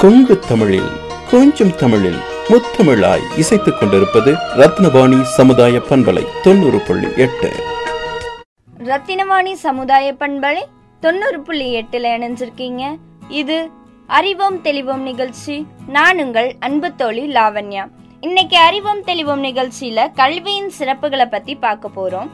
கொங்கு தமிழில் கொஞ்சம் தமிழில் முத்தமிழாய் இசைத்துக் கொண்டிருப்பது ரத்னவாணி சமுதாய பண்பலை தொண்ணூறு புள்ளி எட்டு. ரத்தினவாணி சமுதாய பண்பலை தொண்ணூறு புள்ளி எட்டுல இணைஞ்சிருக்கீங்க. இது அறிவோம் தெளிவோம் நிகழ்ச்சி. நான் உங்கள் அன்பு தோழி லாவண்யா. இன்னைக்கு அறிவோம் தெளிவோம் நிகழ்ச்சியில கல்வியின் சிறப்புகளை பத்தி பார்க்க போறோம்.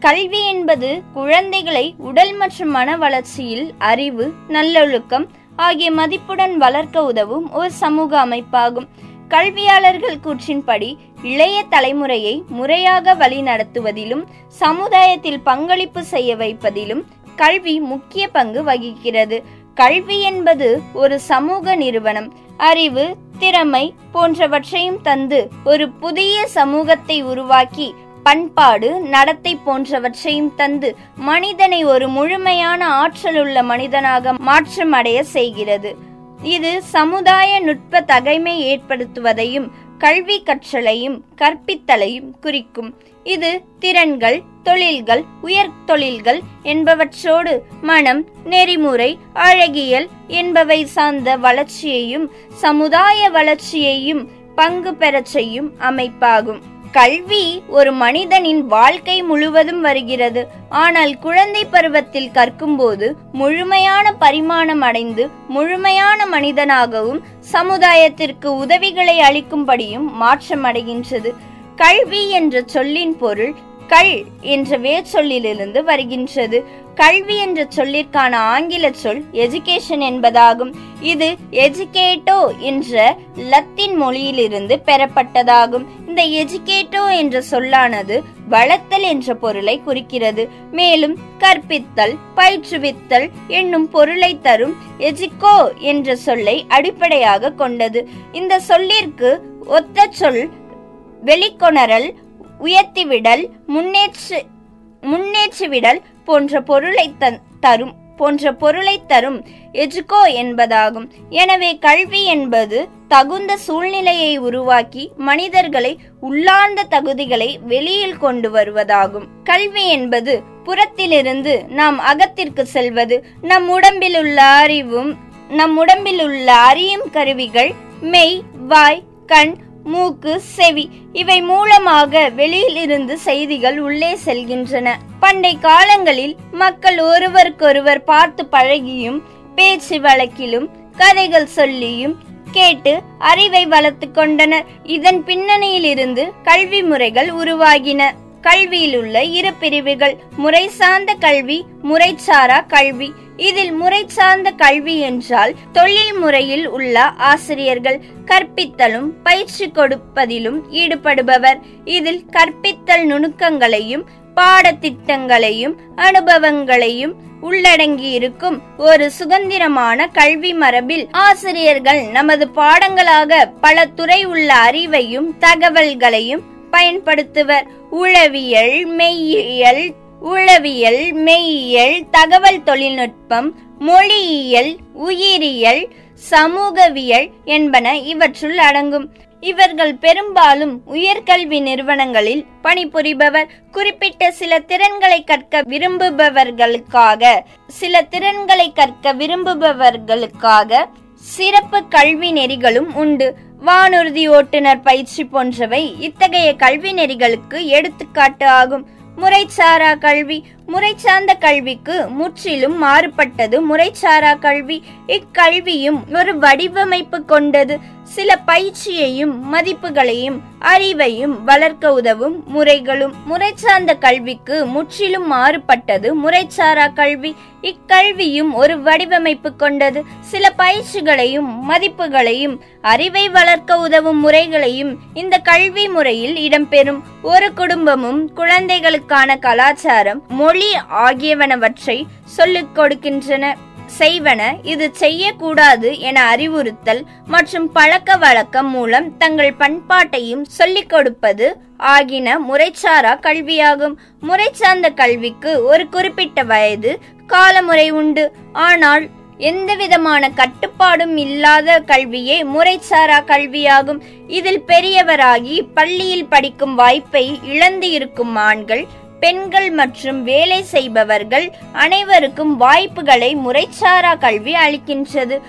கல்வி என்பது குழந்தைகளை உடல் மற்றும் மன வளர்ச்சியில் அறிவு நல்லொழுக்கம் ஆகிய மதிப்புடன் வளர்க்க உதவும் ஒரு சமூக அமைப்பாகும். கல்வியாளர்கள் கூற்றின்படி இளைய தலைமுறையை முறையாக வழிநடத்துவதிலும் சமுதாயத்தில் பங்களிப்பு செய்ய வைப்பதிலும் கல்வி முக்கிய பங்கு வகிக்கிறது. கல்வி என்பது ஒரு சமூக நிறுவனம். அறிவு திறமை போன்றவற்றையும் தந்து ஒரு புதிய சமூகத்தை உருவாக்கி பண்பாடு நடத்தை போன்றவற்றையும் தந்து மனிதனை ஒரு முழுமையான ஆற்றலுள்ள மனிதனாக மாற்றமடைய செய்கிறது. இது சமுதாய நுட்ப தகைமை ஏற்படுத்துவதையும் கல்வி கற்றலையும் கற்பித்தலையும் குறிக்கும். இது திறன்கள் தொழில்கள் உயர் தொழில்கள் என்பவற்றோடு மனம் நெறிமுறை அழகியல் என்பவை சார்ந்த வளர்ச்சியையும் சமுதாய வளர்ச்சியையும் பங்கு பெறச் செய்யும் அமைப்பாகும். கல்வி ஒரு மனிதனின் வாழ்க்கை முழுவதும் வருகிறது. ஆனால் குழந்தை பருவத்தில் கற்கும்போது முழுமையான பரிமாணம் அடைந்து முழுமையான மனிதனாகவும் சமுதாயத்திற்கு உதவிகளை அளிக்கும்படியும் மாற்றமடைகின்றது. கல்வி என்ற சொல்லின் பொருள் கல் என்ற வேர்ச்சொல்லிலிருந்து வருகின்றது. கல்வி என்ற சொல்லிற்கான ஆங்கில சொல் எஜுகேஷன் என்பதாகும். இது எஜுகேட்டோ என்ற லத்தீன் மொழியிலிருந்து பெறப்பட்டதாகும். இந்த எஜுகேட்டோ என்ற சொல்லானது வளர்த்தல் என்ற பொருளை குறிக்கிறது. மேலும் கற்பித்தல் பயிற்றுவித்தல் என்னும் பொருளை தரும் எஜிகோ என்ற சொல்லை அடிப்படையாக கொண்டது. இந்த சொல்லிற்கு ஒத்த சொல் வெளிக்கொணரல் உயர்த்திவிடல் முன்னேற்று முன்னேற்றிவிடல் போன்ற பொருளை தரும் போன்ற பொருளை தரும் எஜுகோ என்பதாகும். எனவே கல்வி என்பது தகுந்த சூழ்நிலையை உருவாக்கி மனிதர்களை உள்ளார்ந்த தகுதிகளை வெளியில் கொண்டு வருவதாகும். கல்வி என்பது புறத்திலிருந்து நாம் அகத்திற்கு செல்வது நம் உடம்பில் உள்ள அறிவும் நம் உடம்பில் உள்ள அறியும் கருவிகள் மெய் வாய் கண் மூக்கு செவி இவை மூலமாக வெளியிலிருந்து செய்திகள் உள்ளே செல்கின்றன. பண்டை காலங்களில் மக்கள் ஒருவருக்கொருவர் பார்த்து பழகியும் பேச்சு வழக்கிலும் கதைகள் சொல்லியும் கேட்டு அறிவை வளர்த்து கொண்டனர். இதன் பின்னணியிலிருந்து கல்வி முறைகள் உருவாகின. கல்வியில் உள்ள இரு பிரிவுகள். முறை சார்ந்த கல்வி முறைசாரா கல்வி. இதில் முறை சார்ந்த கல்வி என்றால் தொழில் முறையில் உள்ள ஆசிரியர்கள் கற்பித்தலும் பயிற்சி கொடுப்பதிலும் ஈடுபடுபவர். இதில் கற்பித்தல் நுணுக்கங்களையும் பாடத்திட்டங்களையும் அனுபவங்களையும் உள்ளடங்கி இருக்கும் ஒரு சுதந்திரமான கல்வி மரபில் ஆசிரியர்கள் நமது பாடங்களாக பல துறை உள்ள அறிவையும் தகவல்களையும் பயன்படுத்துவர். உளவியல் மெய்யியல் உளவியல் மெய்யியல் தகவல் தொழில்நுட்பம் மொழியியல் உயிரியல் சமூகவியல் என்பன இவற்றுள் அடங்கும். இவர்கள் பெரும்பாலும் உயர்கல்வி நிறுவனங்களில் பணிபுரிபவர். குறிப்பிட்ட சில திறன்களை கற்க விரும்புபவர்களுக்காக சில திறன்களை கற்க விரும்புபவர்களுக்காக சிறப்பு கல்வி நெறிகளும் உண்டு. வானூர்தி ஓட்டுநர் பயிற்சி போன்றவை இத்தகைய கல்வி நெறிகளுக்கு எடுத்துக்காட்டு ஆகும். முறைசாரா கல்வி முறைசார்ந்த கல்விக்கு முற்றிலும் மாறுபட்டது. முறைசாரா கல்வி. இக்கல்வியும் ஒரு வடிவமைப்பு கொண்டது. சில பயிற்சியையும் மதிப்புகளையும் அறிவையும் வளர்க்க உதவும் முறைகளும் முறைசார்ந்த கல்விக்கு முற்றிலும் மாறுபட்டது. முறைசாரா கல்வி. இக்கல்வியும் ஒரு வடிவமைப்பு கொண்டது. சில பயிற்சிகளையும் மதிப்புகளையும் அறிவை வளர்க்க உதவும் முறைகளையும் இந்த கல்வி முறையில் இடம்பெறும். ஒரு குடும்பமும் குழந்தைகளுக்கான கலாச்சாரம் மொழி ஆகியவனவற்றை சொல்லிக் கொடுக்கின்றன. செய்வன இது செய்யக்கூடாது என அறிவுறுத்தல் மற்றும் பழக்க வழக்கம் மூலம் தங்கள் பண்பாட்டையும் சொல்லிக் கொடுப்பது ஆகின முறைசாரா கல்வியாகும். முறைசார்ந்த கல்விக்கு ஒரு குறிப்பிட்ட வயது காலமுறை உண்டு. ஆனால் எந்தவிதமான கட்டுப்பாடும் இல்லாத கல்வியே முறைசாரா கல்வியாகும். இதில் பெரியவராகி பள்ளியில் படிக்கும் வாய்ப்பை இழந்து இருக்கும் ஆண்கள் பெண்கள் மற்றும் வேலை செய்பவர்கள் அனைவருக்கும் வாய்ப்புகளை முறைசாரா கல்வி அளிக்கின்றது.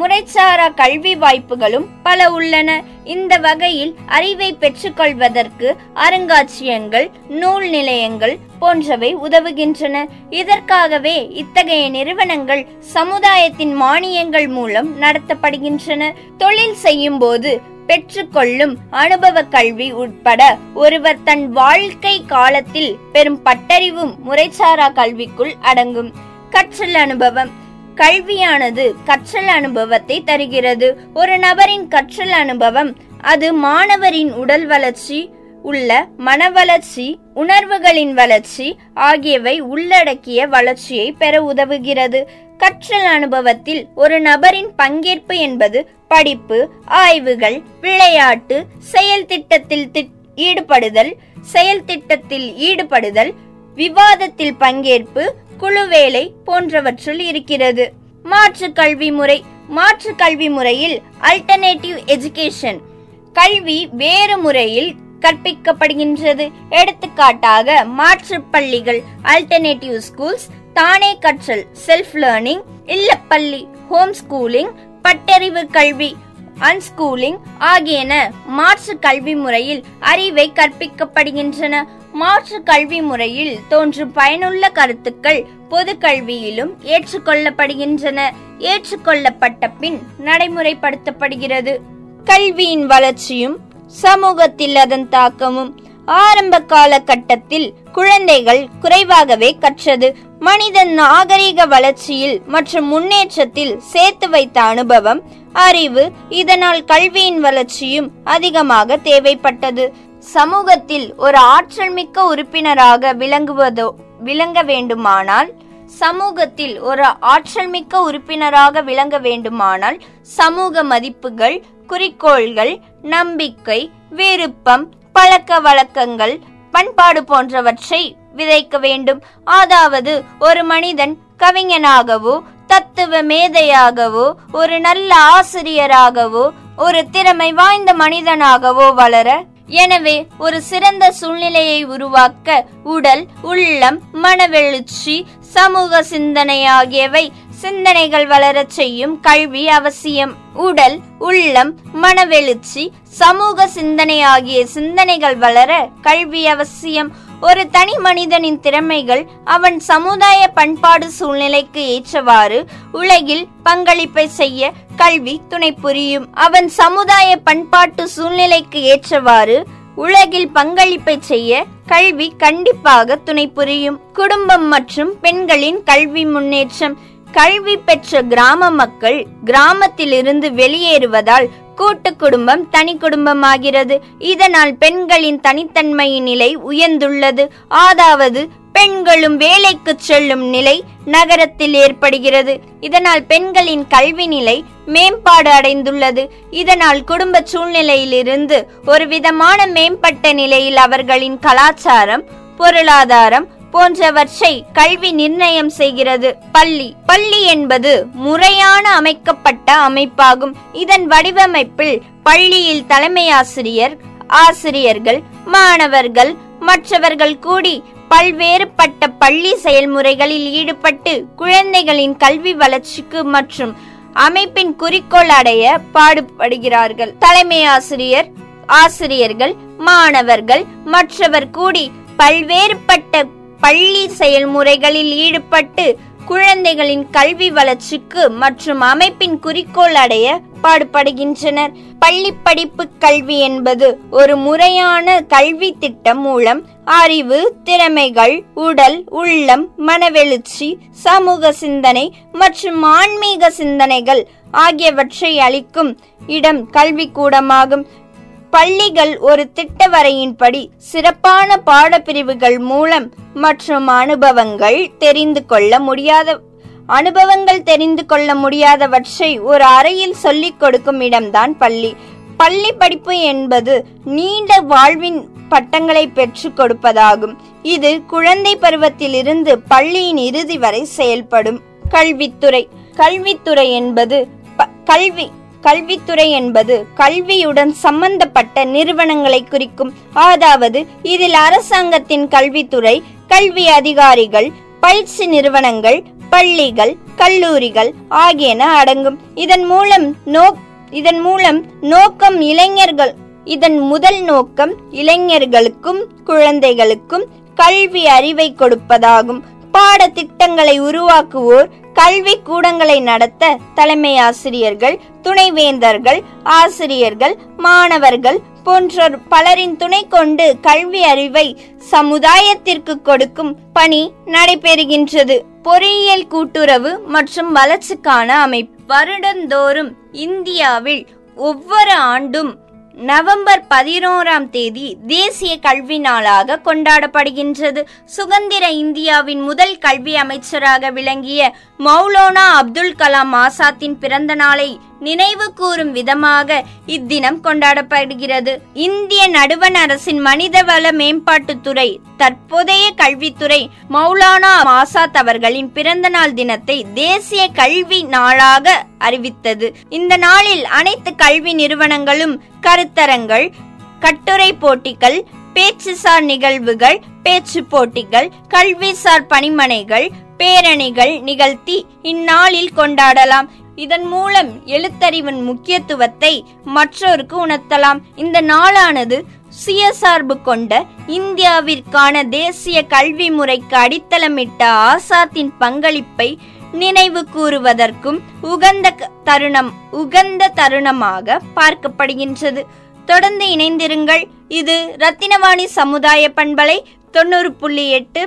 முறைசாரா கல்வி வாய்ப்புகளும் பல உள்ளன. இந்த வகையில் அறிவை பெற்றுக்கொள்வதற்கு அருங்காட்சியகங்கள் நூல் நிலையங்கள் போன்றவை உதவுகின்றன. இதற்காகவே இத்தகைய நிறுவனங்கள் சமுதாயத்தின் மானியங்கள் மூலம் நடத்தப்படுகின்றன. தொழில் செய்யும் போது பெற்றுக்கொள்ளும் அனுபவ கல்வி உட்பட ஒருவர் தன் வாழ்க்கை காலத்தில் பெறும் பட்டறிவும் முறைசாரா கல்விக்குள் அடங்கும். கற்றல் அனுபவம். கல்வியானது கற்றல் அனுபவத்தை தருகிறது. ஒரு நபரின் கற்றல் அனுபவம் அது மாணவரின் உடல் வளர்ச்சி உள்ள மன வளர்ச்சி உணர்வுகளின் வளர்ச்சி ஆகியவை உள்ளடக்கிய வளர்ச்சியை பெற உதவுகிறது. கற்றல் அனுபவத்தில் ஒரு நபரின் பங்கேற்பு என்பது படிப்பு ஆய்வுகள் விளையாட்டு செயல் திட்டத்தில் திட்- ஈடுபடுதல் செயல் திட்டத்தில் ஈடுபடுதல் விவாதத்தில் பங்கேற்பு குழு வேலை போன்றவற்றுள் இருக்கிறது. மாற்று கல்வி முறை மாற்று கல்வி முறையில் அல்டர்னேட்டிவ் எஜுகேஷன் கல்வி வேறு முறையில் கற்பிக்கப்படுகின்றது. எடுத்துக்காட்டாக மாற்று பள்ளிகள் அல்டர்னேட்டிவ் ஸ்கூல்ஸ் தானே கற்றல் செல்ஃப் லேர்னிங் இல்லப்பள்ளி ஹோம் ஸ்கூலிங் பட்டறிவு கல்வி அன்ஸ்கூலிங் ஆகியன மாற்று கல்வி முறையில் அறிவை கற்பிக்கப்படுகின்றன. மாற்று கல்வி முறையில் தோன்றும் பயனுள்ள கருத்துக்கள் பொது கல்வியிலும் ஏற்றுக்கொள்ளப்படுகின்றன. ஏற்றுக்கொள்ளப்பட்ட பின் நடைமுறைப்படுத்தப்படுகிறது. கல்வியின் வளர்ச்சியும் சமூகத்தில் அதன் தாக்கமும் ஆரம்ப காலகட்டத்தில் குழந்தைகள் குறைவாகவே கற்றது. மனிதன் நாகரிக வளர்ச்சியில் மற்றும் முன்னேற்றத்தில் சேர்த்து வைத்த அனுபவம் அறிவு இதனால் கல்வியின் வளர்ச்சியும் அதிகமாக தேவைப்பட்டது. சமூகத்தில் ஒரு ஆற்றல் மிக்க உறுப்பினராக விளங்குவதோ விளங்க வேண்டுமானால் சமூகத்தில் ஒரு ஆற்றல் மிக்க உறுப்பினராக விளங்க வேண்டுமானால் சமூக மதிப்புகள் குறிக்கோள்கள் நம்பிக்கை விருப்பம் பழக்க வழக்கங்கள் பண்பாடு போன்றவற்றை விதைக்க வேண்டும். அதாவது ஒரு மனிதன் கவிஞனாகவோ தத்துவ மேதையாகவோ ஒரு நல்ல ஆசிரியராகவோ ஒரு திறமை வாய்ந்த மனிதனாகவோ வளர எனவே ஒரு சிறந்த சூழ்நிலையை உருவாக்க உடல் உள்ளம் மனவெழுச்சி சமூக சிந்தனை ஆகியவை சிந்தனைகள் வளரச் செய்யும் கல்வி அவசியம். உடல் உள்ளம் மனவெழுச்சி சமூக சிந்தனை ஆகிய சிந்தனைகள் வளர கல்வி அவசியம். ஒரு தனி மனிதனின் திறமைகள் அவன் சமுதாய பண்பாடு சூழ்நிலைக்கு ஏற்றவாறு உலகில் பங்களிப்பை செய்ய கல்வி துணை புரியும் அவன் சமுதாய பண்பாட்டு சூழ்நிலைக்கு ஏற்றவாறு உலகில் பங்களிப்பை செய்ய கல்வி கண்டிப்பாக துணை புரியும். குடும்பம் மற்றும் பெண்களின் கல்வி முன்னேற்றம். கல்வி பெற்ற கிராம மக்கள் கிராமத்திலிருந்து வெளியேறுவதால் கூட்டு குடும்பம் தனி குடும்பமாகிறது. இதனால் பெண்களின் தனித்தன்மையின் நிலை உயர்ந்துள்ளது. அதாவது பெண்களும் வேலைக்கு செல்லும் நிலை நகரத்தில் ஏற்படுகிறது. இதனால் பெண்களின் கல்வி நிலை மேம்பாடு அடைந்துள்ளது. இதனால் குடும்ப சூழ்நிலையிலிருந்து ஒரு விதமான மேம்பட்ட நிலையில் அவர்களின் கலாச்சாரம் பொருளாதாரம் போன்றவற்றை கல்வி நிர்ணயம் செய்கிறது. பள்ளி. பள்ளி என்பது முறையான அமைக்கப்பட்ட அமைப்பாகும். இதன் வடிவமைப்பில் பள்ளியில் தலைமையாசிரியர் ஆசிரியர்கள் மாணவர்கள் மற்றவர்கள் கூடி பல்வேறுபட்ட பள்ளி செயல்முறைகளில் ஈடுபட்டு குழந்தைகளின் கல்வி வளர்ச்சிக்கு மற்றும் அமைப்பின் குறிக்கோள் அடைய பாடுபடுகிறார்கள். தலைமை ஆசிரியர் ஆசிரியர்கள் மாணவர்கள் மற்றவர் கூடி பல்வேறுபட்ட பள்ளி செயல்முறைகளில் ஈடுபட்டு குழந்தைகளின் கல்வி வளர்ச்சிக்கு மற்றும் அமைப்பின் குறிக்கோள் அடைய பாடுபடுகின்றனர். பள்ளி படிப்பு கல்வி என்பது ஒரு முறையான கல்வி திட்டம் மூலம் அறிவு திறமைகள் உடல் உள்ளம் மனவெழுச்சி சமூக சிந்தனை மற்றும் ஆன்மீக சிந்தனைகள் ஆகியவற்றை அளிக்கும் இடம் கல்விக்கூடமாகும். பள்ளிகள் ஒரு திட்ட வரையின்படி சிறப்பான பாடப்பிரிவுகள் மூலம் மற்றும் அனுபவங்கள் தெரிந்து கொள்ள முடியாத அனுபவங்கள் தெரிந்து கொள்ள முடியாதவற்றை ஒரு அறையில் சொல்லிக் கொடுக்கும் இடம்தான் பள்ளி. பள்ளி படிப்பு என்பது நீண்ட வாழ்வின் பட்டங்களை பெற்றுக் கொடுப்பதாகும். இது குழந்தை பருவத்திலிருந்து பள்ளியின் இறுதி வரை செயல்படும். கல்வித்துறை கல்வித்துறை என்பது ப- கல்வி கல்வித்துறை என்பது கல்வியுடன் சம்பந்தப்பட்ட நிறுவனங்களை குறிக்கும். அதாவது இதில் அரசாங்கத்தின் கல்வித்துறை கல்வி அதிகாரிகள் பயிற்சி நிறுவனங்கள் பள்ளிகள் கல்லூரிகள் ஆகியன அடங்கும். இதன் மூலம் நோ இதன் மூலம் நோக்கம் இளைஞர்கள் இதன் முதல் நோக்கம் இளைஞர்களுக்கும் குழந்தைகளுக்கும் கல்வி அறிவை கொடுப்பதாகும். பாடத்திட்டங்களை உருவாக்குவோர் கல்வி கூடங்களை நடத்த தலைமை ஆசிரியர்கள் துணைவேந்தர்கள் ஆசிரியர்கள் மாணவர்கள் போன்றோர் பலரின் துணை கொண்டு கல்வி அறிவை சமுதாயத்திற்கு கொடுக்கும் பணி நடைபெறுகின்றது. பொறியியல் கூட்டுறவு மற்றும் வளர்ச்சிக்கான அமைப்பு. வருடந்தோறும் இந்தியாவில் ஒவ்வொரு ஆண்டும் நவம்பர் பதினோராம் தேதி தேசிய கல்வி நாளாக கொண்டாடப்படுகின்றது. சுதந்திர இந்தியாவின் முதல் கல்வி அமைச்சராக விளங்கிய மௌலோனா அப்துல் கலாம் ஆசாத்தின் பிறந்த நாளை நினைவு கூறும் விதமாக இத்தினம் கொண்டாடப்படுகிறது. இந்திய நடுவண் அரசின் மனிதவள மேம்பாட்டுத்துறை தற்போதைய கல்வித்துறை மௌலானா ஆசாத் அவர்களின் பிறந்த நாள் தினத்தை தேசிய கல்வி நாளாக அறிவித்தது. இந்த நாளில் அனைத்து கல்வி நிறுவனங்களும் கருத்தரங்கள் கட்டுரை போட்டிகள் பேச்சுசார் நிகழ்வுகள் பேச்சு போட்டிகள் கல்விசார் பணிமனைகள் பேரணிகள் நிகழ்த்தி இந்நாளில் கொண்டாடலாம். இதன் மூலம் எழுத்தறிவின் முக்கியத்துவத்தை மற்றோருக்கு உணர்த்தலாம். இந்த நாளானது சுயசார்பு கொண்ட இந்தியாவிற்கான தேசிய கல்வி முறைக்கு அடித்தளமிட்ட ஆசாத்தின் பங்களிப்பை நினைவு கூறுவதற்கும் உகந்த க- தருணம் உகந்த தருணமாக பார்க்கப்படுகின்றது. தொடர்ந்து இணைந்திருங்கள். இது ரத்தினவாணி சமுதாய பண்பலை தொண்ணூறு புள்ளி எட்டு